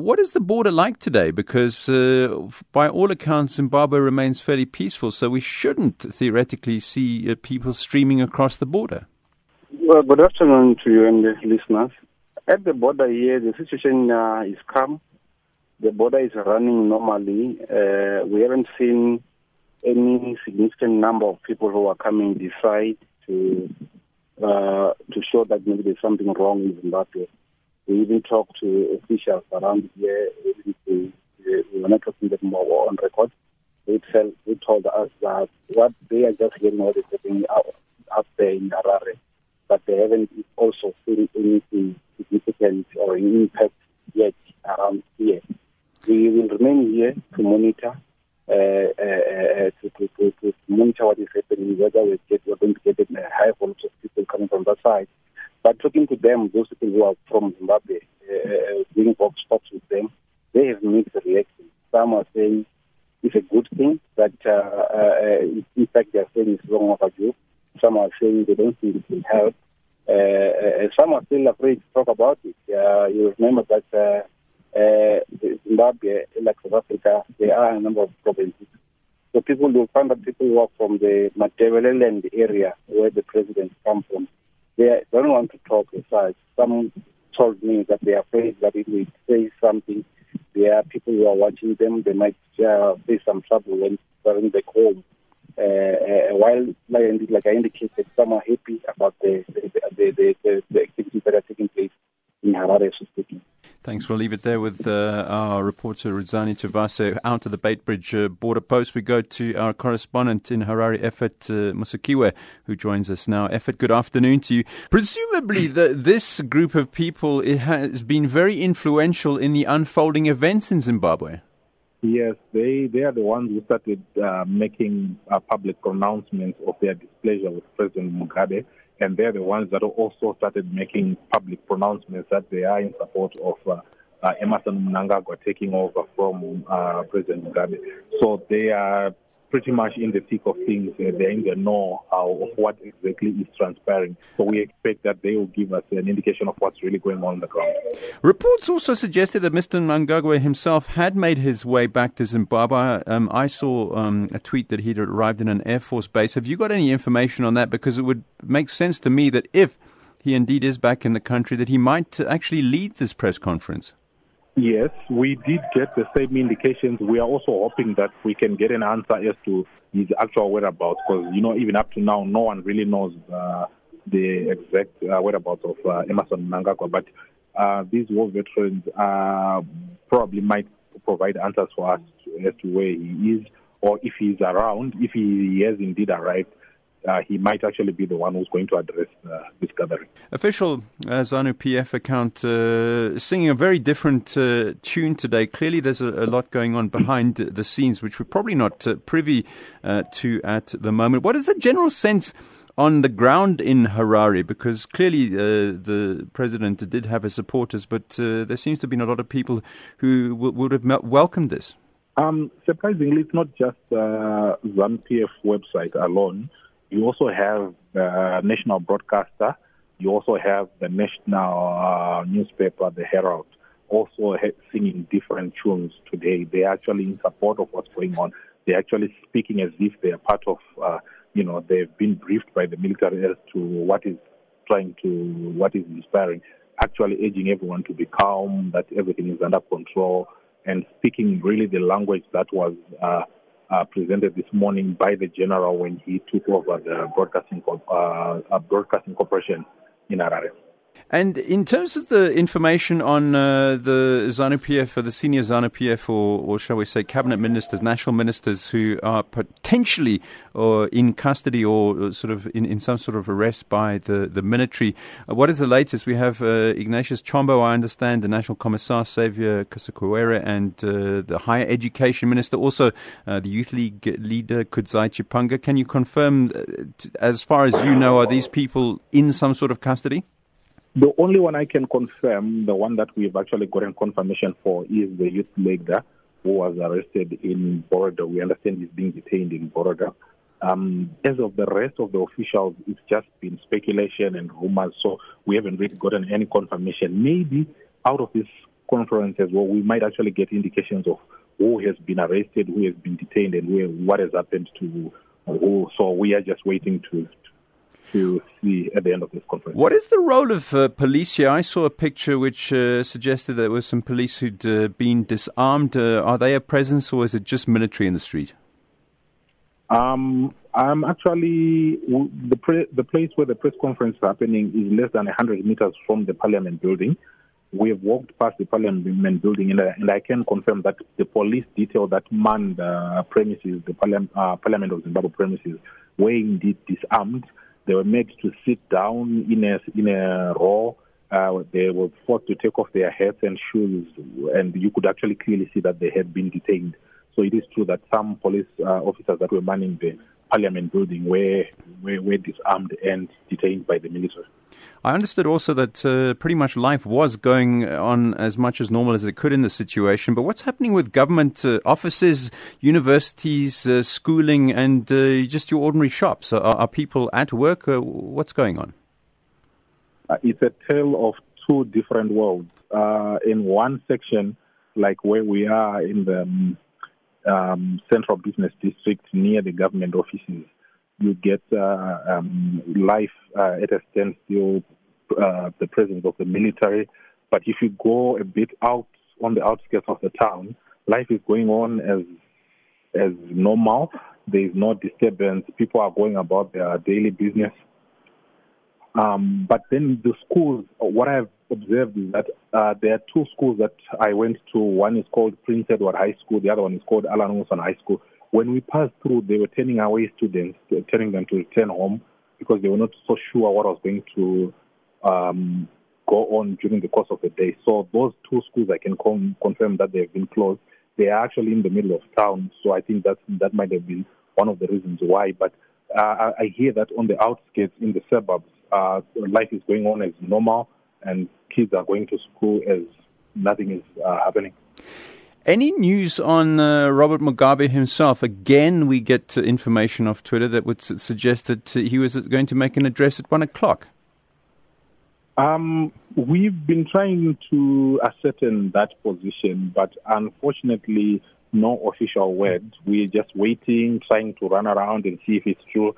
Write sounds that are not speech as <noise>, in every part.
what is the border like today? Because uh, by all accounts, Zimbabwe remains fairly peaceful, so we shouldn't theoretically see uh, people streaming across the border. Well, good afternoon to you and the listeners. At the border here, the situation uh, is calm. The border is running normally. Uh, we haven't seen any significant number of people who are coming this side to uh, to show that maybe there's something wrong in Zimbabwe. We even talked to officials around here. We, were not talking them more on record. They, tell, they told us that what they are just hearing what is happening out, out there in Harare, but they haven't also seen anything significant or impact yet around here. We will remain here to monitor uh, uh, uh, to, to, to, to, monitor what is happening, whether we get, we're going to get a high volume of people coming from that side. But talking to them, those people who are from Zimbabwe, uh, doing box stops with them, they have mixed reactions. Some are saying it's a good thing that, uh, uh, in fact, they are saying it's long overdue. Some are saying they don't think it will help. Uh, some are still afraid to talk about it. Uh, you remember that uh, Zimbabwe, like South Africa, there are a number of provinces. So people will find that people who are from the Matabeleland area where the president comes from, they don't want to talk aside. Some told me that they are afraid that if they say something, there are people who are watching them, they might uh, face some trouble when going back home. Uh, uh, while, like, like I indicated, some are happy about the the, the, the, the activities that are taking place in Harare, so speaking. Thanks. We'll leave it there with uh, our reporter Ruzani Tuvase out of the Beitbridge uh, border post. We go to our correspondent in Harare, Ephert uh, Musekiwa, who joins us now. Ephert, good afternoon to you. Presumably, the, this group of people has been very influential in the unfolding events in Zimbabwe. Yes, they, they are the ones who started uh, making uh, public pronouncements of their displeasure with President Mugabe and they're the ones that also started making public pronouncements that they are in support of uh, uh, Emmerson Mnangagwa taking over from uh, President Mugabe. So they are pretty much in the thick of things. Uh, they're in the know of what exactly is transpiring. So we expect that they will give us an indication of what's really going on on the ground. Reports also suggested that Mr. Mnangagwa himself had made his way back to Zimbabwe. Um, I saw um, a tweet that he'd arrived in an Air Force base. Have you got any information on that? Because it would make sense to me that if he indeed is back in the country, that he might actually lead this press conference. Yes, we did get the same indications. We are also hoping that we can get an answer as to his actual whereabouts because, you know, even up to now, no one really knows uh, the exact uh, whereabouts of uh, Emmerson Mnangagwa. But uh, these war veterans uh, probably might provide answers for us as to where he is or if he's around, if he has indeed arrived uh, he might actually be the one who's going to address uh, this gathering. Official uh, ZANU PF account uh, singing a very different uh, tune today. Clearly, there's a, a, lot going on behind the scenes, which we're probably not uh, privy uh, to at the moment. What is the general sense? On the ground in Harare, because clearly the president did have his supporters, but there seems to be a lot of people who w- would have welcomed this. Um, surprisingly, it's not just uh, ZANU PF website alone. You also have the national broadcaster. You also have the national uh, newspaper, the Herald, also singing different tunes today. They're actually in support of what's going on. They're actually speaking as if they are part of, uh, you know, they've been briefed by the military as to what is trying to, what is inspiring. Actually urging everyone to be calm, that everything is under control, and speaking really the language that was uh, uh, presented this morning by the general when he took over the broadcasting uh, uh, broadcasting corporation in Harare. And in terms of the information on uh, the ZANU-PF, or the senior ZANU-PF, or, or shall we say cabinet ministers, national ministers who are potentially or in custody or sort of in, in some sort of arrest by the, the military, uh, what is the latest? We have uh, Ignatius Chombo, I understand, the National Commissar Saviour Kasukuwere, and uh, the Higher Education Minister, also uh, the Youth League leader Kudzai Chipanga. Can you confirm, uh, as far as you know, are these people in some sort of custody? The only one I can confirm, the one that we've actually gotten confirmation for, is the youth leader who was arrested in Borrowdale. We understand he's being detained in Borrowdale. Um, as of the rest of the officials, it's just been speculation and rumors, so we haven't really gotten any confirmation. Maybe out of this conference as well, we might actually get indications of who has been arrested, who has been detained, and where, what has happened to who. So we are just waiting to to see at the end of this conference. What is the role of uh, police here? I saw a picture which uh, suggested there were some police who'd uh, been disarmed. Uh, are they a presence, or is it just military in the street? Um, I'm actually the pre- the place where the press conference is happening is less than 100 meters from the Parliament building. We have walked past the Parliament building, and, and I can confirm that the police detail that manned the premises, the Parliament, uh, Parliament of Zimbabwe premises, were indeed disarmed. They were made to sit down in a in a row. Uh, they were forced to take off their hats and shoes, and you could actually clearly see that they had been detained. So it is true that some police uh, officers that were manning the Parliament building where, were, were disarmed and detained by the military. I understood also that uh, pretty much life was going on as much as normal as it could in the situation. But what's happening with government uh, offices, universities, uh, schooling, and uh, just your ordinary shops? Are, are people at work? what's going on? Uh, it's a tale of two different worlds. Uh, in one section, like where we are in the um, um, central business district near the government offices, you get uh, um, life uh, at a standstill, uh, the presence of the military. But if you go a bit out on the outskirts of the town, life is going on as as normal. There is no disturbance. People are going about their daily business. Um, but then the schools, what I've observed is that uh, there are two schools that I went to. One is called Prince Edward High School. The other one is called Allan Wilson High School. When we passed through, they were turning away students, telling them to return home because they were not so sure what was going to um, go on during the course of the day. So those two schools, I can com- confirm that they have been closed. They are actually in the middle of town, so I think that that might have been one of the reasons why. But uh, I hear that on the outskirts, in the suburbs, uh, life is going on as normal, and kids are going to school as nothing is uh, happening. Any news on uh, Robert Mugabe himself? Again, we get uh, information off Twitter that would suggest that uh, he was going to make an address at one o'clock. Um, we've been trying to ascertain that position, but unfortunately, no official word. We're just waiting, trying to run around and see if it's true.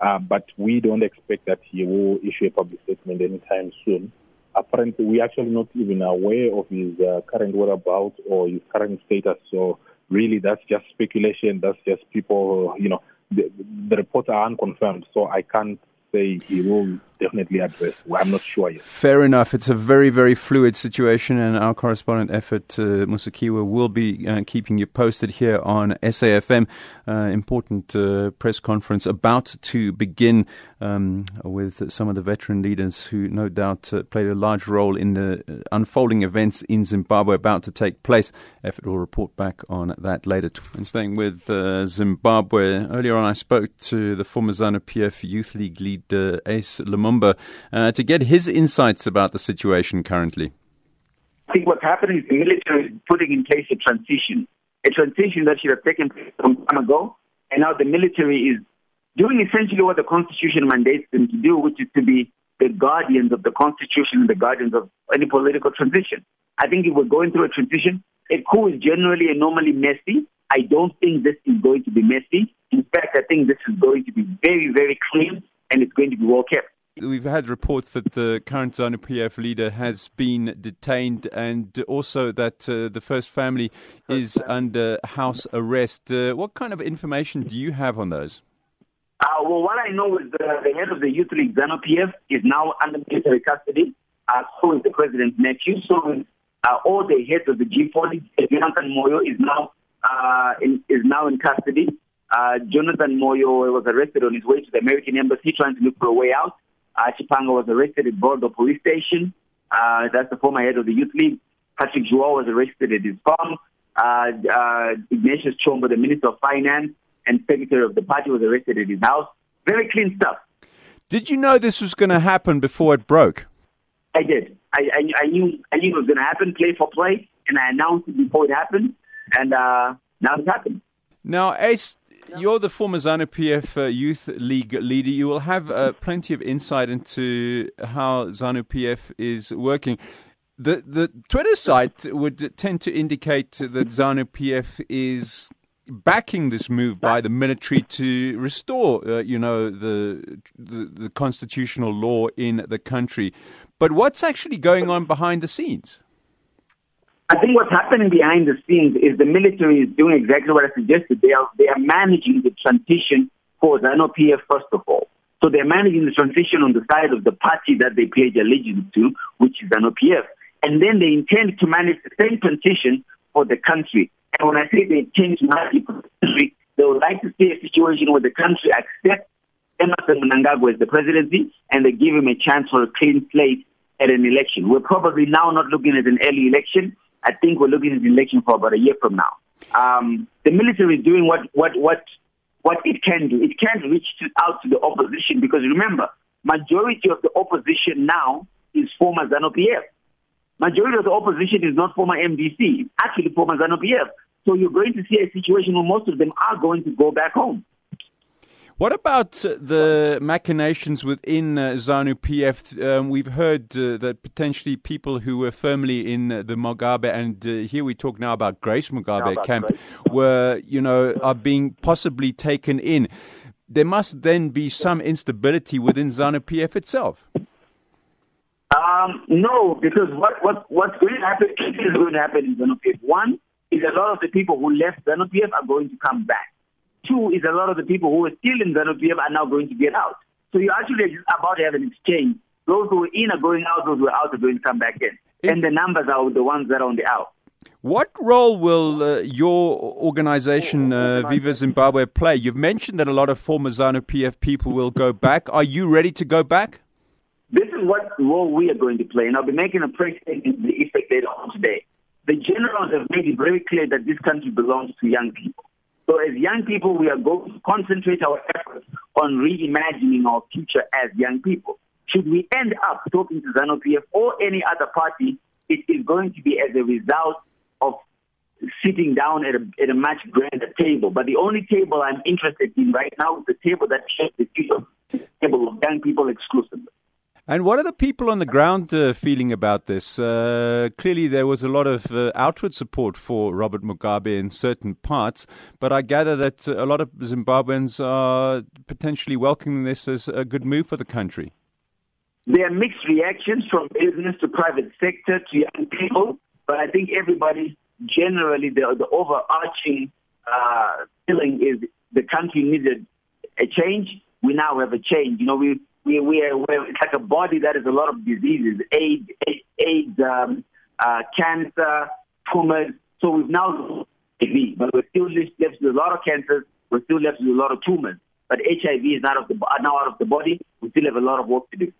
Uh, but we don't expect that he will issue a public statement anytime soon. Apparently, we're actually not even aware of his uh, current whereabouts or his current status. So, really, that's just speculation. That's just people, you know, the, the reports are unconfirmed. So, I can't say he will definitely address. I'm not sure yet. Fair enough. It's a very, very fluid situation, and our correspondent Ephert uh, Musekiwa will be uh, keeping you posted here on SAFM. Uh, important uh, press conference about to begin um, with some of the veteran leaders who, no doubt, uh, played a large role in the uh, unfolding events in Zimbabwe about to take place. Ephert will report back on that later. And staying with Zimbabwe, earlier on I spoke to the former ZANU PF Youth League leader Ace Lamont Lumumba uh, to get his insights about the situation currently. I think what's happening is the military is putting in place a transition, a transition that should have taken place some time ago, and now the military is doing essentially what the Constitution mandates them to do, which is to be the guardians of the Constitution and the guardians of any political transition. I think if we're going through a transition, a coup is generally and normally messy. I don't think this is going to be messy. In fact, I think this is going to be very, very clean and it's going to be well kept. We've had reports that the current ZANU PF leader has been detained and also that uh, the first family is under house arrest. Uh, what kind of information do you have on those? Uh, well, what I know is the, the head of the Youth League, ZANU PF, is now under military custody. Uh, so is the president's nephew. So is, uh, all the heads of the G40, Jonathan Moyo is now uh, in, is now in custody. Uh, Jonathan Moyo was arrested on his way to the American embassy, trying to look for a way out. Uh, Chipanga was arrested at Bordo police station. Uh, that's the former head of the youth league. Patrick Zhuwao was arrested at his farm. Uh, uh, Ignatius Chombo, the Minister of Finance and Secretary of the party, was arrested at his house. Very clean stuff. Did you know this was going to happen before it broke? I did. I, I, I knew I knew it was going to happen, play for play, and I announced it before it happened, and uh, now it's happened. Now, Ace, you're the former ZANU PF uh, Youth League leader. You will have uh, plenty of insight into how ZANU PF is working. The the Twitter site would tend to indicate that ZANU PF is backing this move by the military to restore, uh, you know, the, the, the constitutional law in the country. But what's actually going on behind the scenes? I think what's happening behind the scenes is the military is doing exactly what I suggested. They are they are managing the transition for the PF first of all. So they're managing the transition on the side of the party that they pledge allegiance to, which is ZANU PF. And then they intend to manage the same transition for the country. And when I say they change money for the country, they would like to see a situation where the country accepts Emmerson Mnangagwa as the presidency and they give him a chance for a clean slate at an election. We're probably now not looking at an early election. I think we're looking at the election for about a year from now. Um, the military is doing what, what, what, what it can do. It can't reach to, out to the opposition because remember, majority of the opposition now is former ZANU PF. Majority of the opposition is not former MDC, actually former ZANU PF. So you're going to see a situation where most of them are going to go back home. What about the machinations within uh, ZANU PF? Um, we've heard uh, that potentially people who were firmly in the Mugabe, and uh, here we talk now about Grace Mugabe about camp, Grace. were, you know, are being possibly taken in. There must then be some instability within ZANU PF itself. Um, no, because what, what, what's going to happen <clears throat> is going to happen in ZANU PF. One is a lot of the people who left ZANU PF are going to come back. Two is a lot of the people who are still in ZANU PF are now going to get out. So you're actually about to have an exchange. Those who are in are going out, those who are out are going to come back in. It, and the numbers are the ones that are on the out. What role will uh, your organization, uh, Viva Zimbabwe, play? You've mentioned that a lot of former ZANU PF people will go back. Are you ready to go back? This is what role we are going to play, and I'll be making a press statement the effect later on today. The generals have made it very clear that this country belongs to young people. So as young people, we are going to concentrate our efforts on reimagining our future as young people. Should we end up talking to ZANU PF or any other party, it is going to be as a result of sitting down at a, at a much grander table. But the only table I'm interested in right now is the table that shapes the future, the table of young people exclusively. And what are the people on the ground uh, feeling about this? Uh, clearly, there was a lot of uh, outward support for Robert Mugabe in certain parts, but I gather that a lot of Zimbabweans are potentially welcoming this as a good move for the country. There are mixed reactions from business to private sector to young people, but I think everybody generally, the, the overarching uh, feeling is the country needed a change. We now have a change. You know, we we, we are, it's like a body that has a lot of diseases, AIDS, AIDS um, uh, cancer, tumors. So we've now HIV, but we're still left with a lot of cancers. We're still left with a lot of tumors. But HIV is not of the, now out of the body. We still have a lot of work to do.